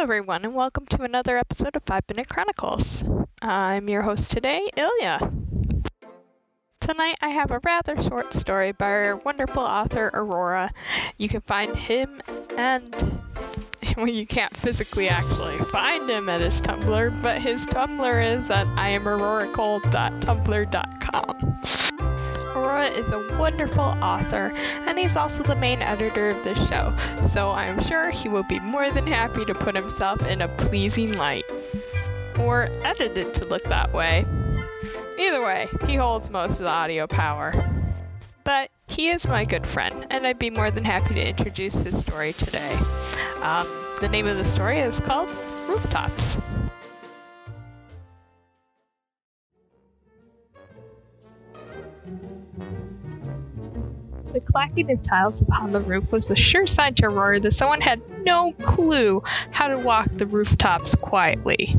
everyone, and welcome to another episode of Five Minute Chronicles. I'm your host today, Ilya. Tonight I have a rather short story by our wonderful author, Aurora. You can find him and. Well, you can't physically actually find him at his Tumblr, but his Tumblr is at iamauroracole.tumblr.com. Aurora is a wonderful author, and he's also the main editor of the show, so I'm sure he will be more than happy to put himself in a pleasing light. Or edited to look that way. Either way, he holds most of the audio power. But he is my good friend, and I'd be more than happy to introduce his story today. Um, the name of the story is called Rooftops. The clacking of tiles upon the roof was the sure sign to Rory that someone had no clue how to walk the rooftops quietly.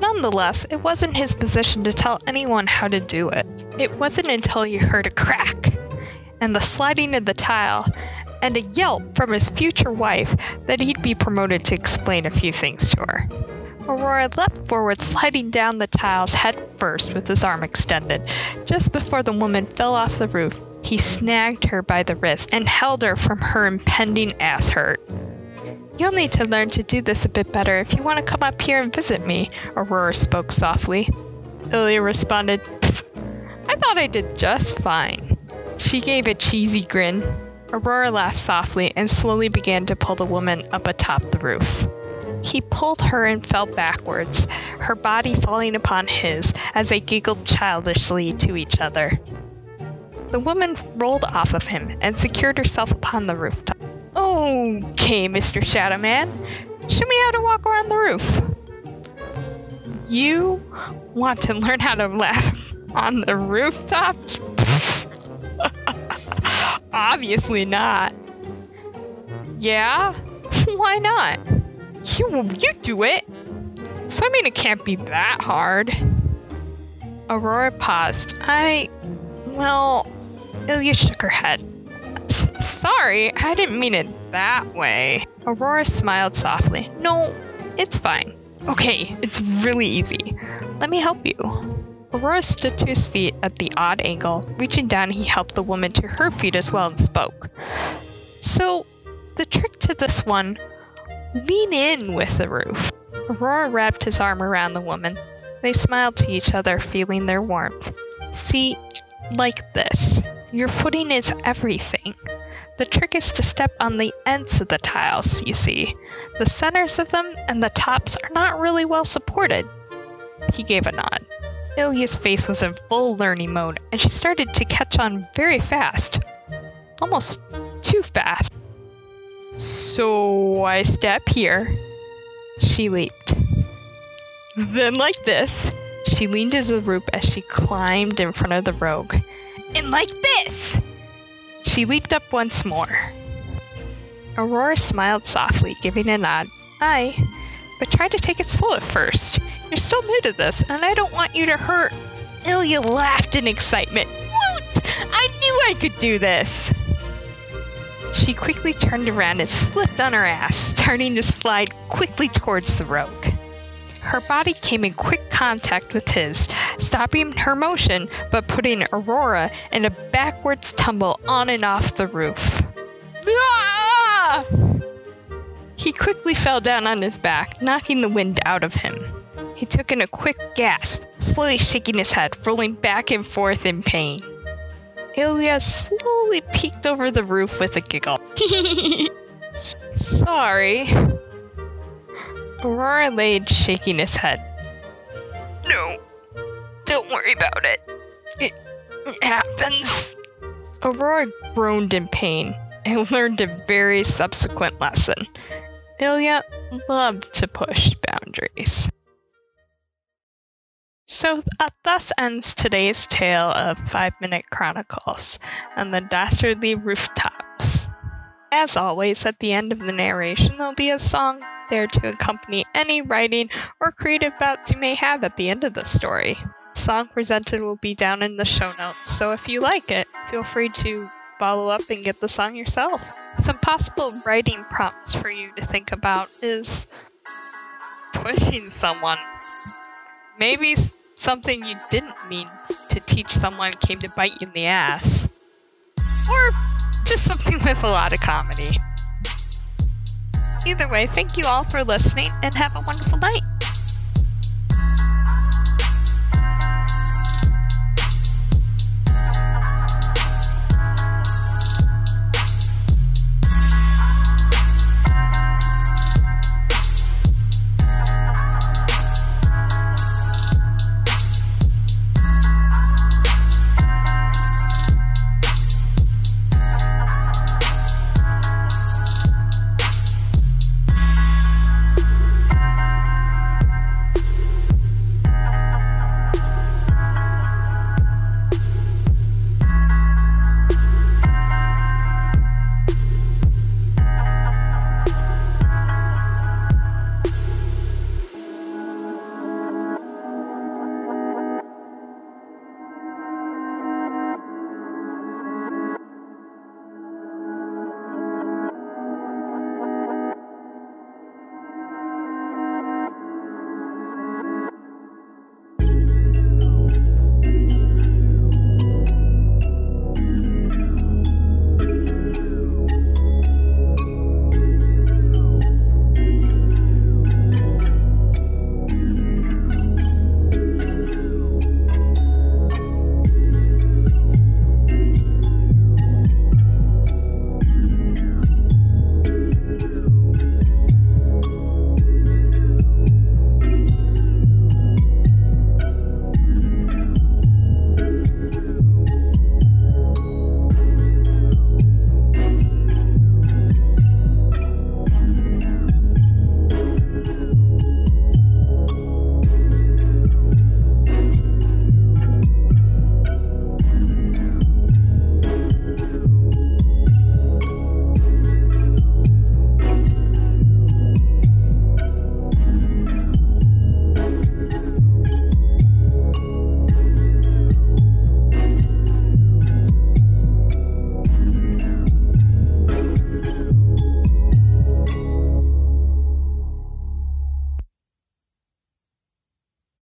Nonetheless, it wasn't his position to tell anyone how to do it. It wasn't until he heard a crack and the sliding of the tile and a yelp from his future wife that he'd be promoted to explain a few things to her. Aurora leapt forward, sliding down the tiles head first with his arm extended. Just before the woman fell off the roof, he snagged her by the wrist and held her from her impending ass hurt. You'll need to learn to do this a bit better if you want to come up here and visit me, Aurora spoke softly. Ilya responded, I thought I did just fine. She gave a cheesy grin. Aurora laughed softly and slowly began to pull the woman up atop the roof. He pulled her and fell backwards, her body falling upon his as they giggled childishly to each other. The woman rolled off of him and secured herself upon the rooftop. Okay, Mr. Shadow Man, show me how to walk around the roof. You want to learn how to laugh on the rooftop? Obviously not. Yeah? Why not? You you do it. So I mean it can't be that hard. Aurora paused. I well Ilya shook her head. Sorry, I didn't mean it that way. Aurora smiled softly. No, it's fine. Okay, it's really easy. Let me help you. Aurora stood to his feet at the odd angle. Reaching down, he helped the woman to her feet as well and spoke. So, the trick to this one lean in with the roof. Aurora wrapped his arm around the woman. They smiled to each other, feeling their warmth. See, like this. Your footing is everything. The trick is to step on the ends of the tiles, you see. The centers of them and the tops are not really well supported. He gave a nod. Ilya's face was in full learning mode, and she started to catch on very fast. Almost too fast. So I step here. She leaped. Then, like this, she leaned as a rope as she climbed in front of the rogue. And like this! She leaped up once more. Aurora smiled softly, giving a nod. Aye, but try to take it slow at first. You're still new to this, and I don't want you to hurt. Ilya laughed in excitement. Woot! I knew I could do this! She quickly turned around and slipped on her ass, starting to slide quickly towards the rogue. Her body came in quick contact with his, stopping her motion but putting Aurora in a backwards tumble on and off the roof. Ah! He quickly fell down on his back, knocking the wind out of him. He took in a quick gasp, slowly shaking his head, rolling back and forth in pain. Ilya slowly peeked over the roof with a giggle. Sorry. Aurora laid shaking his head. No, don't worry about it. It, it happens. Aurora groaned in pain and learned a very subsequent lesson. Ilya loved to push boundaries. So uh, thus ends today's tale of Five Minute Chronicles and the Dastardly Rooftops. As always, at the end of the narration, there'll be a song there to accompany any writing or creative bouts you may have at the end of the story. The song presented will be down in the show notes, so if you like it, feel free to follow up and get the song yourself. Some possible writing prompts for you to think about is pushing someone. Maybe something you didn't mean to teach someone came to bite you in the ass. Or just something with a lot of comedy. Either way, thank you all for listening and have a wonderful night.